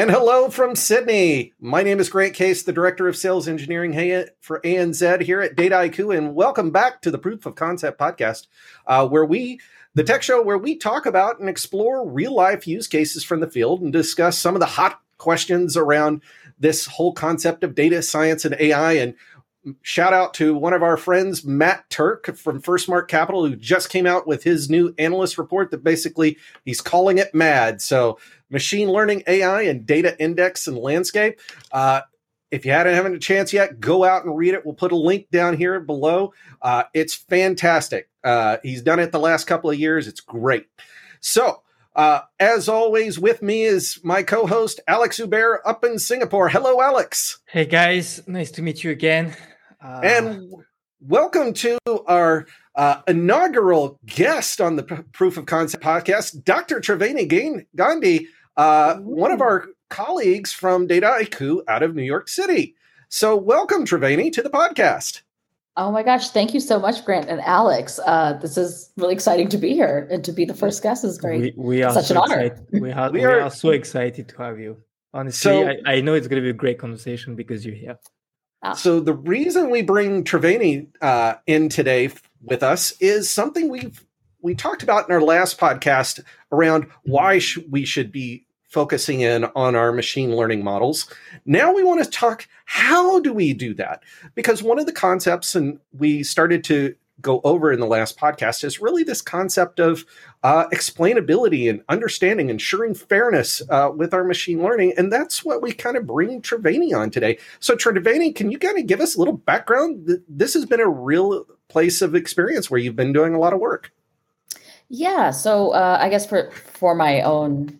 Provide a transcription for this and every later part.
And hello from Sydney. My name is Grant Case, the Director of Sales Engineering for ANZ here at Dataiku, and welcome back to the Proof of Concept podcast, uh, where we, the tech show, where we talk about and explore real life use cases from the field and discuss some of the hot questions around this whole concept of data science and AI. And shout out to one of our friends, Matt Turk from FirstMark Capital, who just came out with his new analyst report that basically he's calling it mad. So, machine learning, AI, and data index and landscape. Uh, if you hadn't had a chance yet, go out and read it. We'll put a link down here below. Uh, it's fantastic. Uh, he's done it the last couple of years. It's great. So, uh, as always, with me is my co host, Alex Hubert, up in Singapore. Hello, Alex. Hey, guys. Nice to meet you again. Uh, and welcome to our uh, inaugural guest on the P- Proof of Concept podcast, Dr. Triveni Gandhi, uh, one of our colleagues from Dataiku out of New York City. So, welcome, Triveni, to the podcast. Oh my gosh, thank you so much, Grant and Alex. Uh, this is really exciting to be here and to be the first guest is very we, we are such so an honor. Excited. We, are, we, are, are so excited to have you. Honestly, so, I, I know it's going to be a great conversation because you're here. Ah. So the reason we bring Triveni uh, in today with us is something we've we talked about in our last podcast around why sh- we should be focusing in on our machine learning models. Now we want to talk how do we do that? Because one of the concepts, and we started to go over in the last podcast is really this concept of uh, explainability and understanding, ensuring fairness uh, with our machine learning. And that's what we kind of bring Triveni on today. So, Triveni, can you kind of give us a little background? This has been a real place of experience where you've been doing a lot of work. Yeah. So, uh, I guess for, for my own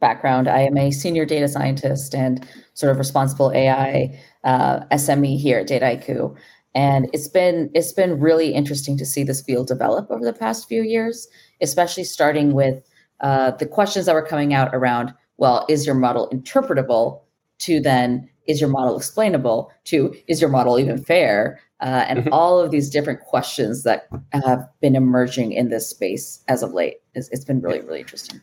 background, I am a senior data scientist and sort of responsible AI uh, SME here at Dataiku and it's been it's been really interesting to see this field develop over the past few years especially starting with uh, the questions that were coming out around well is your model interpretable to then is your model explainable to is your model even fair uh, and mm-hmm. all of these different questions that have been emerging in this space as of late it's, it's been really really interesting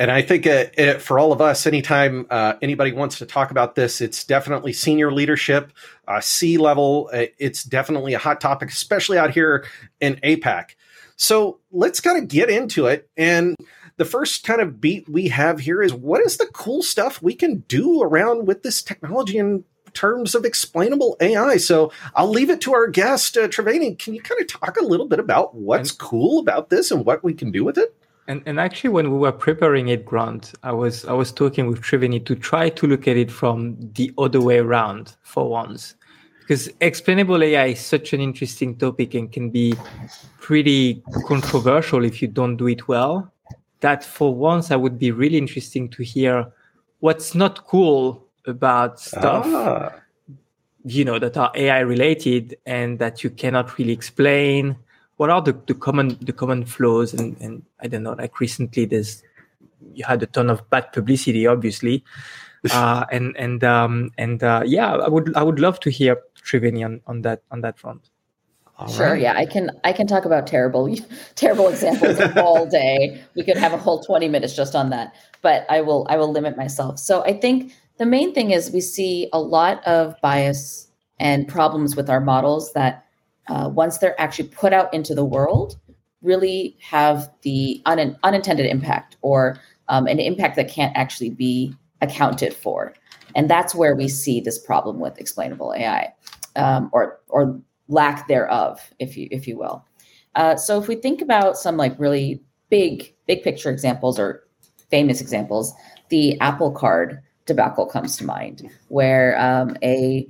and I think it, it, for all of us, anytime uh, anybody wants to talk about this, it's definitely senior leadership, uh, C level. Uh, it's definitely a hot topic, especially out here in APAC. So let's kind of get into it. And the first kind of beat we have here is what is the cool stuff we can do around with this technology in terms of explainable AI? So I'll leave it to our guest, uh, Triveni. Can you kind of talk a little bit about what's cool about this and what we can do with it? And, and actually, when we were preparing it, Grant, I was I was talking with Triveni to try to look at it from the other way around for once, because explainable AI is such an interesting topic and can be pretty controversial if you don't do it well. That for once, I would be really interesting to hear what's not cool about stuff. Ah. You know that are AI related and that you cannot really explain what are the, the common the common flaws and, and I don't know like recently there's you had a ton of bad publicity obviously uh, and and um, and uh, yeah I would I would love to hear Triveni on, on that on that front. All sure, right. yeah, I can I can talk about terrible terrible examples all day. We could have a whole 20 minutes just on that. But I will I will limit myself. So I think the main thing is we see a lot of bias and problems with our models that uh, once they're actually put out into the world, really have the un- unintended impact or um, an impact that can't actually be accounted for. And that's where we see this problem with explainable AI, um, or or lack thereof, if you if you will. Uh, so if we think about some like really big big picture examples or famous examples, the Apple Card debacle comes to mind, where um, a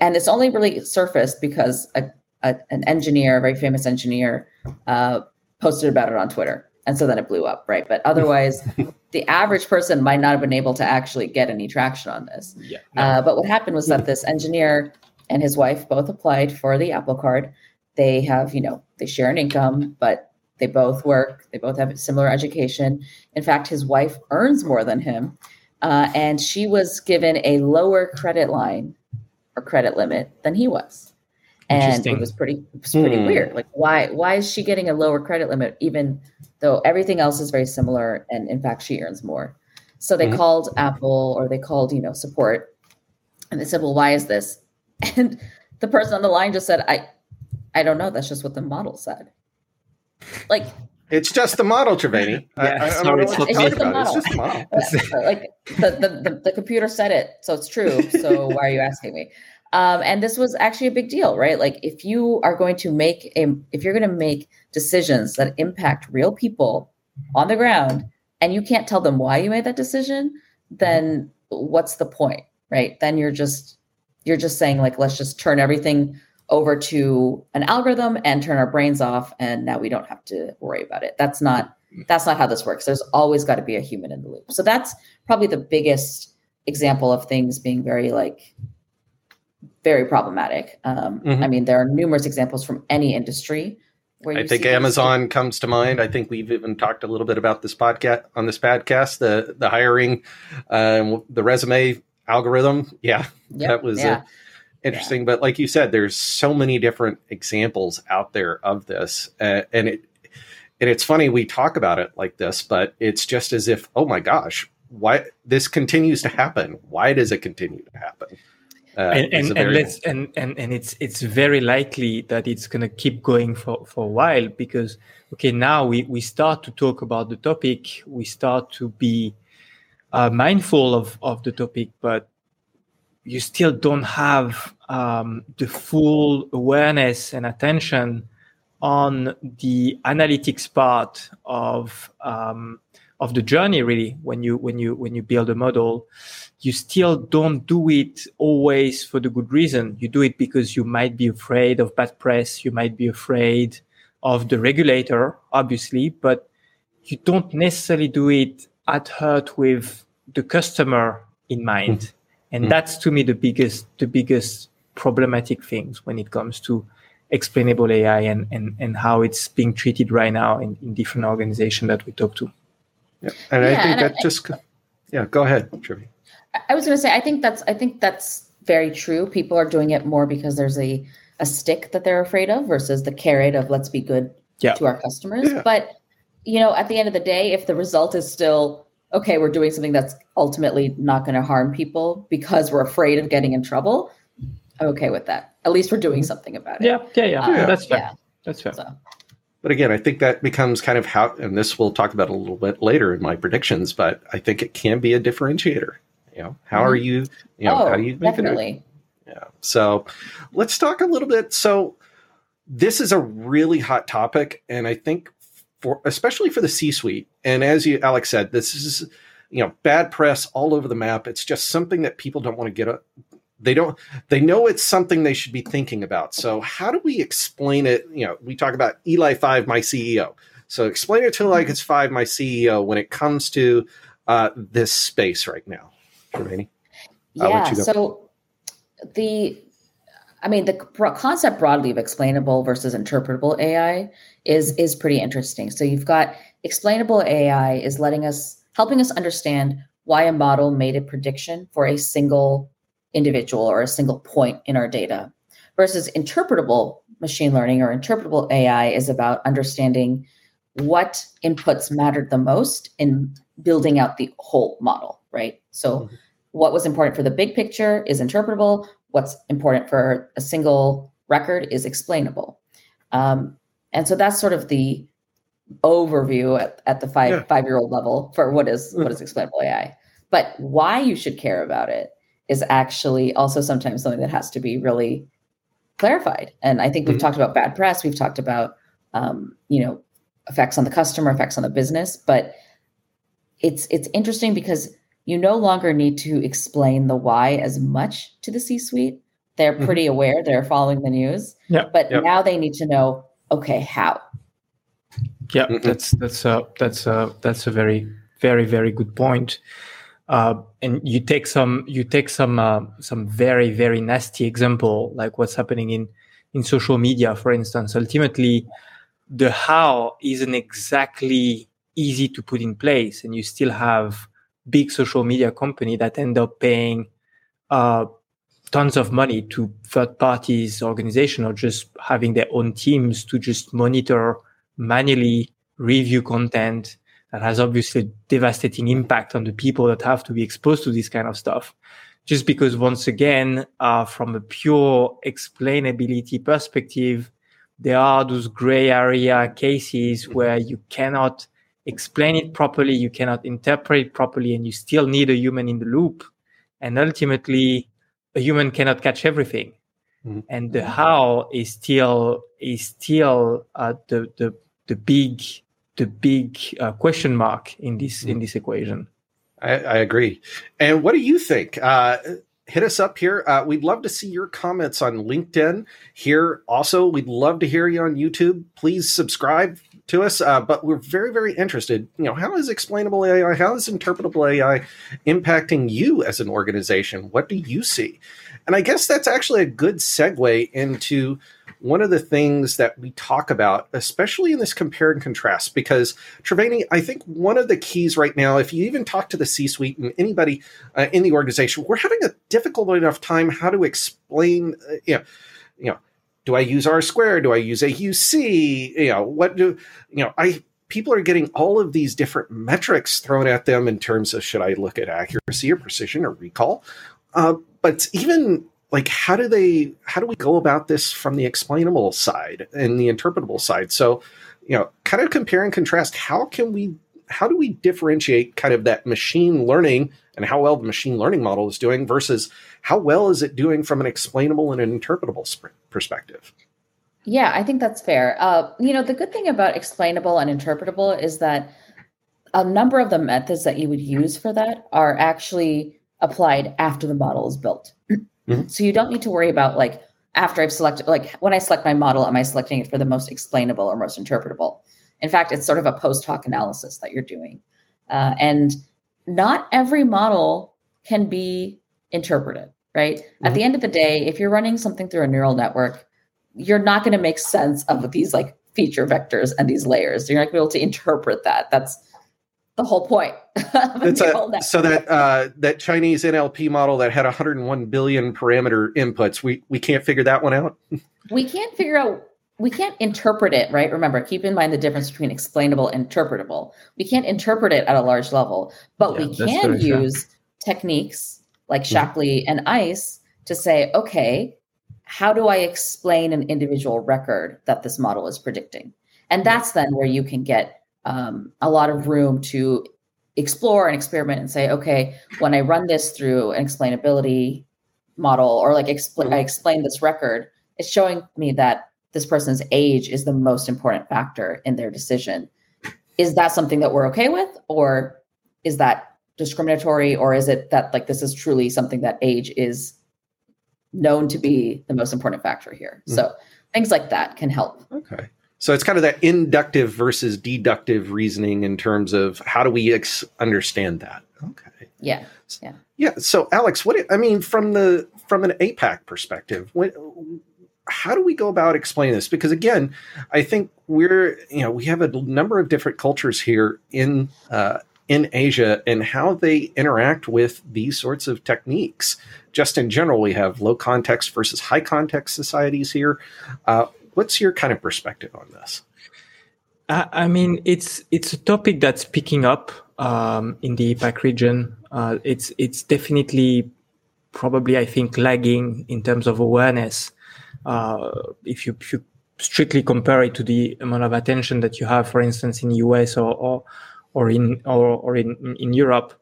and it's only really surfaced because a a, an engineer, a very famous engineer, uh, posted about it on Twitter. And so then it blew up, right? But otherwise, the average person might not have been able to actually get any traction on this. Yeah, no. uh, but what happened was that this engineer and his wife both applied for the Apple Card. They have, you know, they share an income, but they both work. They both have a similar education. In fact, his wife earns more than him, uh, and she was given a lower credit line or credit limit than he was and it was pretty it was pretty hmm. weird like why why is she getting a lower credit limit even though everything else is very similar and in fact she earns more So they mm-hmm. called Apple or they called, you know, support and they said, well, why is this? And the person on the line just said, I, I don't know. That's just what the model said. Like, it's just the model, Triveni. Yeah, I, I it's, it's, just the model. it's just the model. like the, the, the, the, computer said it, so it's true. So why are you asking me? Um, and this was actually a big deal, right? Like if you are going to make a, if you're going to make decisions that impact real people on the ground, and you can't tell them why you made that decision, then what's the point, right? Then you're just you're just saying like let's just turn everything over to an algorithm and turn our brains off and now we don't have to worry about it that's not that's not how this works there's always got to be a human in the loop so that's probably the biggest example of things being very like very problematic um, mm-hmm. i mean there are numerous examples from any industry I think Amazon comes to mind. I think we've even talked a little bit about this podcast on this podcast, the the hiring, um, the resume algorithm. Yeah, yep. that was yeah. Uh, interesting. Yeah. But like you said, there's so many different examples out there of this, uh, and it and it's funny we talk about it like this, but it's just as if, oh my gosh, why this continues to happen? Why does it continue to happen? Uh, and and, and, let's, and and and it's it's very likely that it's going to keep going for for a while because okay now we we start to talk about the topic we start to be uh, mindful of of the topic but you still don't have um, the full awareness and attention on the analytics part of um, of the journey really when you when you when you build a model. You still don't do it always for the good reason. You do it because you might be afraid of bad press. You might be afraid of the regulator obviously but you don't necessarily do it at heart with the customer in mind. Mm-hmm and mm. that's to me the biggest the biggest problematic things when it comes to explainable AI and, and, and how it's being treated right now in, in different organizations that we talk to. Yeah. And yeah, I think and that I, just, yeah, go ahead, Trivi. I was going to say, I think that's, I think that's very true. People are doing it more because there's a, a stick that they're afraid of versus the carrot of let's be good yeah. to our customers. Yeah. But, you know, at the end of the day, if the result is still okay, we're doing something that's ultimately not going to harm people because we're afraid of getting in trouble, I'm okay with that. At least we're doing something about it. Yeah, yeah, yeah. Um, That's fair. Yeah. That's fair. So. But again, I think that becomes kind of how, and this we'll talk about a little bit later in my predictions. But I think it can be a differentiator. You know, how mm-hmm. are you? You know, oh, how do you definitely? It? Yeah. So let's talk a little bit. So this is a really hot topic, and I think for especially for the C-suite. And as you Alex said, this is you know bad press all over the map. It's just something that people don't want to get a, they don't they know it's something they should be thinking about. So how do we explain it? You know, we talk about ELI 5 my CEO. So explain it to like it's 5 my CEO when it comes to uh, this space right now. Triveni. Yeah, so the I mean, the concept broadly of explainable versus interpretable AI is is pretty interesting. So you've got explainable AI is letting us helping us understand why a model made a prediction for a single individual or a single point in our data versus interpretable machine learning or interpretable AI is about understanding what inputs mattered the most in building out the whole model, right? So mm-hmm. what was important for the big picture is interpretable what's important for a single record is explainable. Um, and so that's sort of the overview at, at the five yeah. five year old level for what is what is explainable AI. But why you should care about it is actually also sometimes something that has to be really clarified. And I think we've mm-hmm. talked about bad press, we've talked about um, you know effects on the customer, effects on the business, but it's it's interesting because you no longer need to explain the why as much to the C suite. They're mm-hmm. pretty mm-hmm. aware, they're following the news. Yeah. But yep. now they need to know, okay, how? Yeah, mm-hmm. that's that's a that's a that's a very very very good point. Uh, and you take some you take some uh, some very very nasty example like what's happening in in social media, for instance. Ultimately, the how isn't exactly easy to put in place, and you still have big social media company that end up paying uh, tons of money to third parties organization or just having their own teams to just monitor manually review content that has obviously devastating impact on the people that have to be exposed to this kind of stuff. Just because once again, uh, from a pure explainability perspective, there are those gray area cases where you cannot explain it properly, you cannot interpret it properly, and you still need a human in the loop. And ultimately, a human cannot catch everything. Mm-hmm. And the how is still is still uh, the the the big the big uh, question mark in this mm-hmm. in this equation. I, I, agree. And what do you think? Uh, hit us up here. Uh, we'd love to see your comments on LinkedIn here. Also, we'd love to hear you on YouTube. Please subscribe to us. Uh, but we're very, very interested. You know, how is explainable AI, how is interpretable AI impacting you as an organization? What do you see? And I guess that's actually a good segue into one of the things that we talk about, especially in this compare and contrast, because Triveni, I think one of the keys right now, if you even talk to the C suite and anybody uh, in the organization, we're having a difficult enough time how to explain, uh, you know, you know, do I use R squared? Do I use AUC? You know, what do, you know, I, people are getting all of these different metrics thrown at them in terms of should I look at accuracy or precision or recall? Uh, but even like how do they how do we go about this from the explainable side and the interpretable side so you know kind of compare and contrast how can we how do we differentiate kind of that machine learning and how well the machine learning model is doing versus how well is it doing from an explainable and an interpretable sp- perspective yeah i think that's fair uh, you know the good thing about explainable and interpretable is that a number of the methods that you would use for that are actually applied after the model is built Mm-hmm. So you don't need to worry about like after I've selected, like when I select my model, am I selecting it for the most explainable or most interpretable? In fact, it's sort of a post hoc analysis that you're doing. Uh, and not every model can be interpreted, right? Mm-hmm. At the end of the day, if you're running something through a neural network, you're not going to make sense of these like feature vectors and these layers. You're not going to be able to interpret that. That's the whole point. a, so that uh, that Chinese NLP model that had 101 billion parameter inputs, we we can't figure that one out. we can't figure out. We can't interpret it, right? Remember, keep in mind the difference between explainable and interpretable. We can't interpret it at a large level, but yeah, we can use true. techniques like mm-hmm. Shapley mm-hmm. and ICE to say, okay, how do I explain an individual record that this model is predicting? And that's then where you can get um, a lot of room to explore and experiment and say, okay, when I run this through an explainability model or like explain, I explain this record, it's showing me that this person's age is the most important factor in their decision. Is that something that we're okay with, or is that discriminatory, or is it that like this is truly something that age is known to be the most important factor here? Mm-hmm. So things like that can help. Okay. So it's kind of that inductive versus deductive reasoning in terms of how do we ex- understand that? Okay. Yeah. Yeah. Yeah. So Alex, what I mean from the from an APAC perspective, what, how do we go about explaining this? Because again, I think we're you know we have a number of different cultures here in uh, in Asia and how they interact with these sorts of techniques. Just in general, we have low context versus high context societies here. Uh, what's your kind of perspective on this? I mean, it's it's a topic that's picking up um, in the APAC region. Uh, it's it's definitely probably I think lagging in terms of awareness. Uh, if you if you strictly compare it to the amount of attention that you have, for instance, in the US or or, or in or, or in in Europe,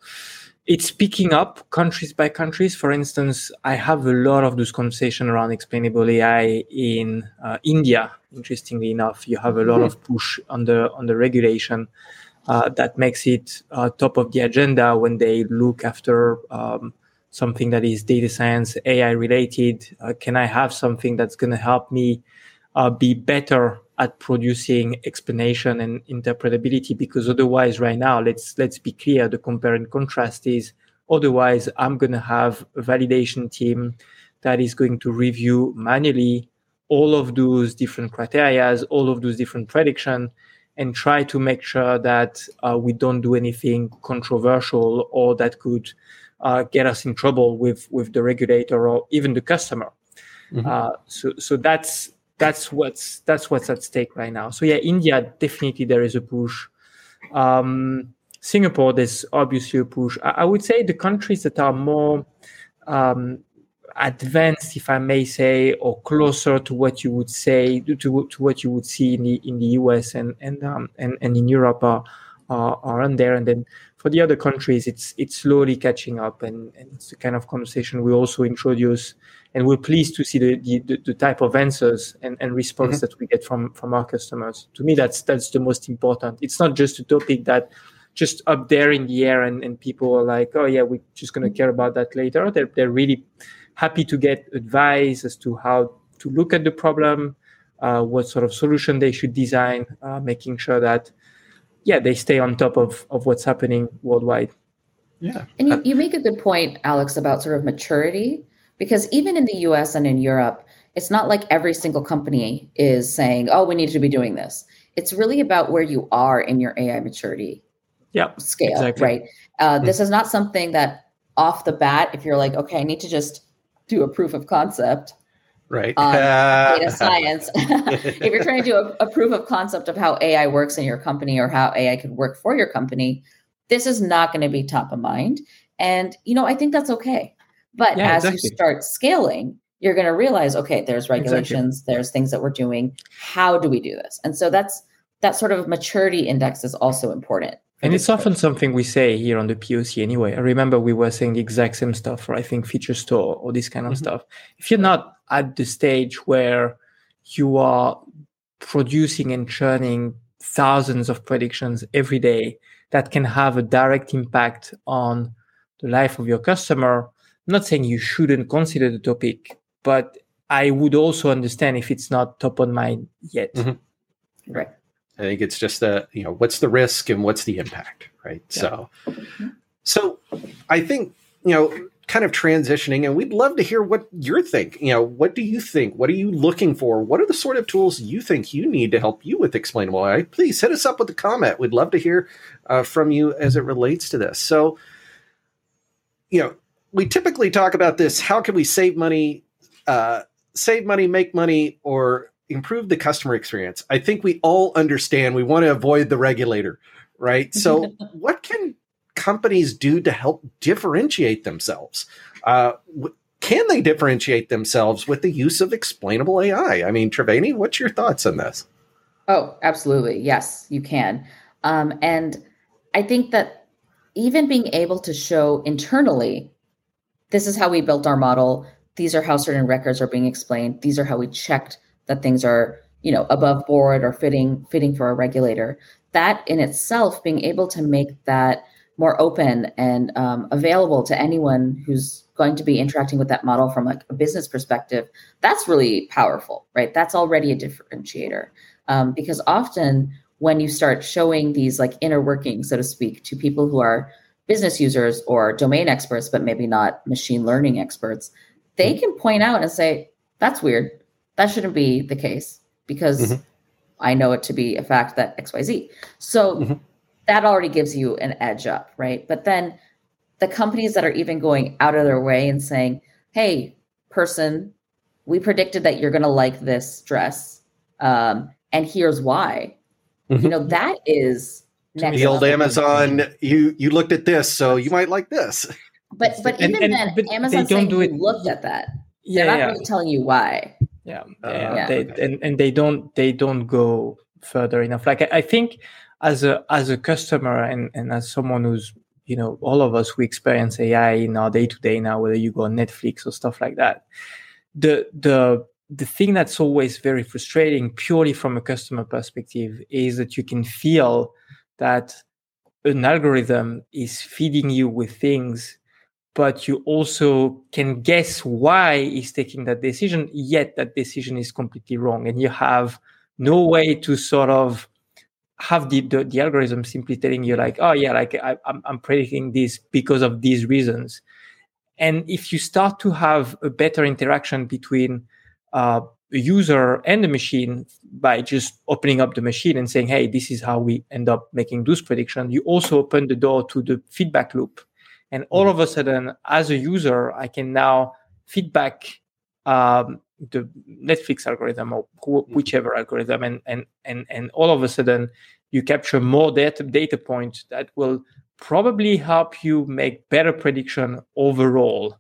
it's picking up countries by countries. For instance, I have a lot of this conversation around explainable AI in uh, India. Interestingly enough, you have a lot mm-hmm. of push on the on the regulation uh, that makes it uh, top of the agenda when they look after um, something that is data science, AI related. Uh, can I have something that's going to help me uh, be better at producing explanation and interpretability because otherwise right now let's let's be clear the compare and contrast is otherwise i'm going to have a validation team that is going to review manually all of those different criterias all of those different prediction and try to make sure that uh, we don't do anything controversial or that could uh, get us in trouble with with the regulator or even the customer mm-hmm. uh, so so that's that's what's that's what's at stake right now. So yeah, India definitely there is a push. Um, Singapore, there's obviously a push. I, I, would say the countries that are more um, advanced, if I may say, or closer to what you would say to, to, what you would see in the in the US and and um, and, and in Europe are, are are on there. And then for the other countries, it's it's slowly catching up, and, and it's the kind of conversation we also introduce. And we're pleased to see the the, the type of answers and, and response mm-hmm. that we get from from our customers. To me, that's that's the most important. It's not just a topic that just up there in the air and, and people are like, oh yeah, we're just going to care about that later. They're, they're really happy to get advice as to how to look at the problem, uh, what sort of solution they should design, uh, making sure that, yeah, they stay on top of, of what's happening worldwide. Yeah. And you, you make a good point, Alex, about sort of maturity, because even in the US and in Europe, it's not like every single company is saying, oh, we need to be doing this. It's really about where you are in your AI maturity yeah, scale, exactly. right? Uh, mm-hmm. This is not something that off the bat, if you're like, okay, I need to just do a proof of concept, right? On data science. if you're trying to do a, a proof of concept of how AI works in your company or how AI could work for your company, this is not going to be top of mind. And you know, I think that's okay. But yeah, as exactly. you start scaling, you're going to realize, okay, there's regulations, exactly. there's things that we're doing. How do we do this? And so that's that sort of maturity index is also important and it's often something we say here on the POC anyway. I remember we were saying the exact same stuff for I think feature store or this kind of mm-hmm. stuff. If you're not at the stage where you are producing and churning thousands of predictions every day that can have a direct impact on the life of your customer, I'm not saying you shouldn't consider the topic, but I would also understand if it's not top on mind yet. Mm-hmm. Right. I think it's just the you know what's the risk and what's the impact, right? Yeah. So, so I think you know kind of transitioning, and we'd love to hear what you're thinking. You know, what do you think? What are you looking for? What are the sort of tools you think you need to help you with explainable AI? Please hit us up with a comment. We'd love to hear uh, from you as it relates to this. So, you know, we typically talk about this: how can we save money? Uh, save money, make money, or improve the customer experience. I think we all understand we want to avoid the regulator, right? So, what can companies do to help differentiate themselves? Uh, can they differentiate themselves with the use of explainable AI? I mean, Triveni, what's your thoughts on this? Oh, absolutely. Yes, you can. Um, and I think that even being able to show internally, this is how we built our model. These are how certain records are being explained. These are how we checked that things are you know above board or fitting fitting for a regulator that in itself being able to make that more open and um, available to anyone who's going to be interacting with that model from like a business perspective that's really powerful right that's already a differentiator um, because often when you start showing these like inner workings so to speak to people who are business users or domain experts but maybe not machine learning experts they can point out and say that's weird that shouldn't be the case because mm-hmm. I know it to be a fact that XYZ. So mm-hmm. that already gives you an edge up, right? But then the companies that are even going out of their way and saying, hey, person, we predicted that you're going to like this dress. Um, and here's why. Mm-hmm. You know, that is the old Amazon. You you looked at this, so you might like this. But but even and, then, but Amazon saying do it. looked at that. Yeah, They're not yeah. really telling you why yeah, uh, yeah. They, and, and they don't they don't go further enough like I, I, think as a as a customer and and as someone who's you know all of us we experience ai in our day to day now whether you go on netflix or stuff like that the the the thing that's always very frustrating purely from a customer perspective is that you can feel that an algorithm is feeding you with things but you also can guess why he's taking that decision, yet that decision is completely wrong. And you have no way to sort of have the, the, the algorithm simply telling you like, oh yeah, like I, I'm, I'm predicting this because of these reasons. And if you start to have a better interaction between uh, user and the machine by just opening up the machine and saying, hey, this is how we end up making those predictions, you also open the door to the feedback loop. And all of a sudden, as a user, I can now feedback um, the Netflix algorithm or wh- whichever algorithm, and and and and all of a sudden you capture more data data points that will probably help you make better prediction overall.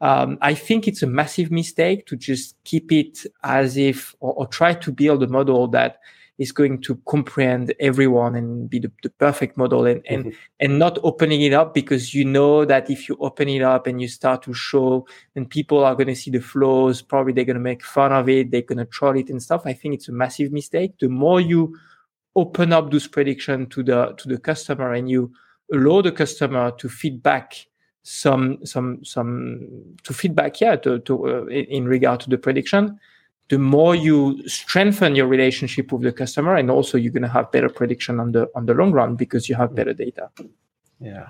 Um, I think it's a massive mistake to just keep it as if or, or try to build a model that is going to comprehend everyone and be the, the perfect model and, and mm-hmm. and not opening it up because you know that if you open it up and you start to show and people are going to see the flaws probably they're going to make fun of it they're going to troll it and stuff i think it's a massive mistake the more you open up those prediction to the to the customer and you allow the customer to feedback some some some to feedback yeah to, to uh, in regard to the prediction. The more you strengthen your relationship with the customer and also you're going to have better prediction on the on the long run because you have better data. Yeah.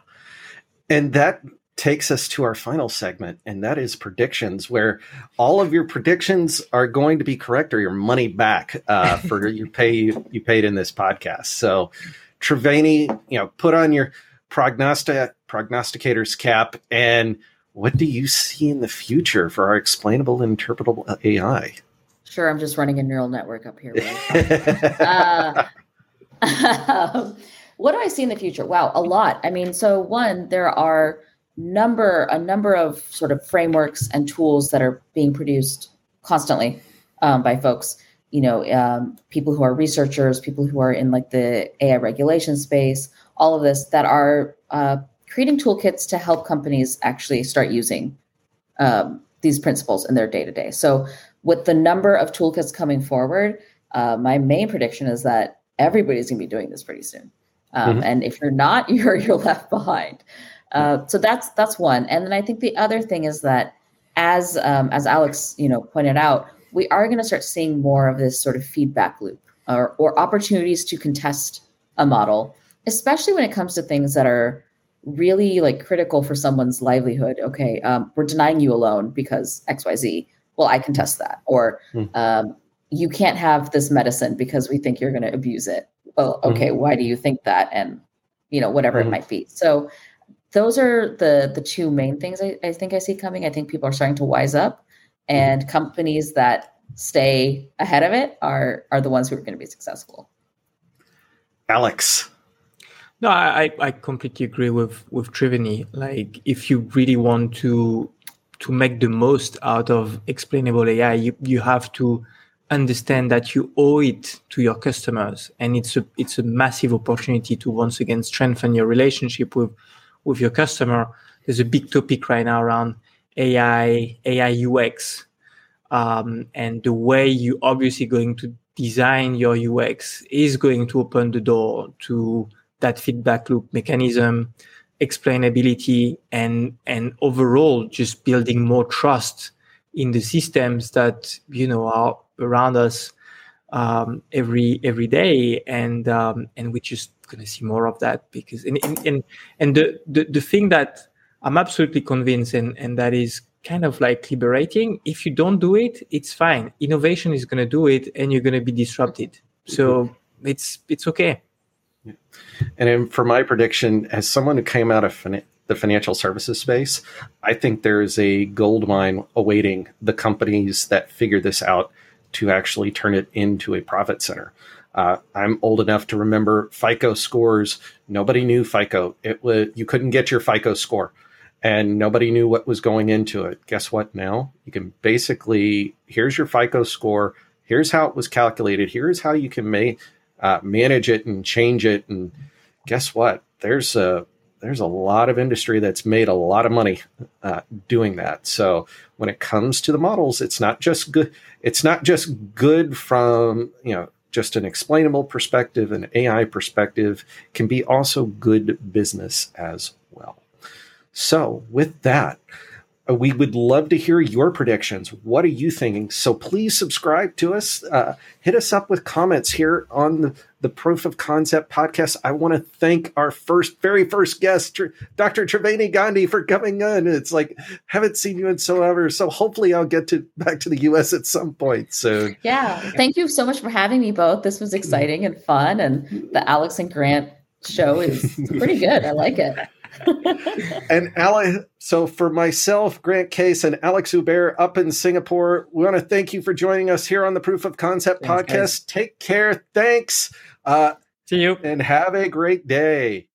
And that takes us to our final segment and that is predictions where all of your predictions are going to be correct or your money back uh, for your pay you, you paid in this podcast. So Triveni, you know put on your prognostic prognosticator's cap and what do you see in the future for our explainable and interpretable AI? Sure, I'm just running a neural network up here. uh, what do I see in the future? Wow, a lot. I mean, so one, there are number a number of sort of frameworks and tools that are being produced constantly um, by folks. You know, um, people who are researchers, people who are in like the AI regulation space, all of this that are uh, creating toolkits to help companies actually start using um, these principles in their day to day. So with the number of toolkits coming forward, uh, my main prediction is that everybody's going to be doing this pretty soon. Um, mm-hmm. And if you're not, you're you're left behind. Uh, so that's that's one. And then I think the other thing is that as um, as Alex you know pointed out, we are going to start seeing more of this sort of feedback loop or, or opportunities to contest a model, especially when it comes to things that are really like critical for someone's livelihood. Okay, um, we're denying you a loan because X Y Z well, I can test that. Or mm. um, you can't have this medicine because we think you're going to abuse it. Well, okay, mm-hmm. why do you think that? And you know, whatever mm-hmm. it might be. So those are the the two main things I, I think I see coming. I think people are starting to wise up, and mm-hmm. companies that stay ahead of it are are the ones who are going to be successful. Alex. No, I, I completely agree with with Triveni. Like, if you really want to to make the most out of explainable AI, you, you have to understand that you owe it to your customers. And it's a, it's a massive opportunity to once again strengthen your relationship with, with your customer. There's a big topic right now around AI, AI UX. Um, and the way you obviously going to design your UX is going to open the door to that feedback loop mechanism explainability and and overall just building more trust in the systems that you know are around us um, every every day. And um, and we're just going to see more of that because and and and the, the the thing that I'm absolutely convinced and and that is kind of like liberating if you don't do it it's fine. Innovation is going to do it and you're going to be disrupted. So mm-hmm. it's it's okay yeah. And for my prediction, as someone who came out of fin- the financial services space, I think there is a gold mine awaiting the companies that figure this out to actually turn it into a profit center. Uh, I'm old enough to remember FICO scores. Nobody knew FICO. It was you couldn't get your FICO score, and nobody knew what was going into it. Guess what? Now you can basically here's your FICO score. Here's how it was calculated. Here's how you can make uh, manage it and change it. And guess what? There's a there's a lot of industry that's made a lot of money uh, doing that. So when it comes to the models, it's not just good. It's not just good from you know just an explainable perspective, an AI perspective can be also good business as well. So with that, we would love to hear your predictions. What are you thinking? So please subscribe to us. Uh, hit us up with comments here on the, the Proof of Concept podcast. I want to thank our first, very first guest, Tr- Dr. Triveni Gandhi, for coming on. It's like haven't seen you in so ever. So hopefully, I'll get to back to the U.S. at some point soon. Yeah, thank you so much for having me both. This was exciting and fun, and the Alex and Grant show is pretty good. I like it. And Alex, so for myself, Grant Case, and Alex Hubert up in Singapore, we want to thank you for joining us here on the Proof of Concept Thanks, podcast. guys. Take care. Thanks. Uh, See you. and have a great day.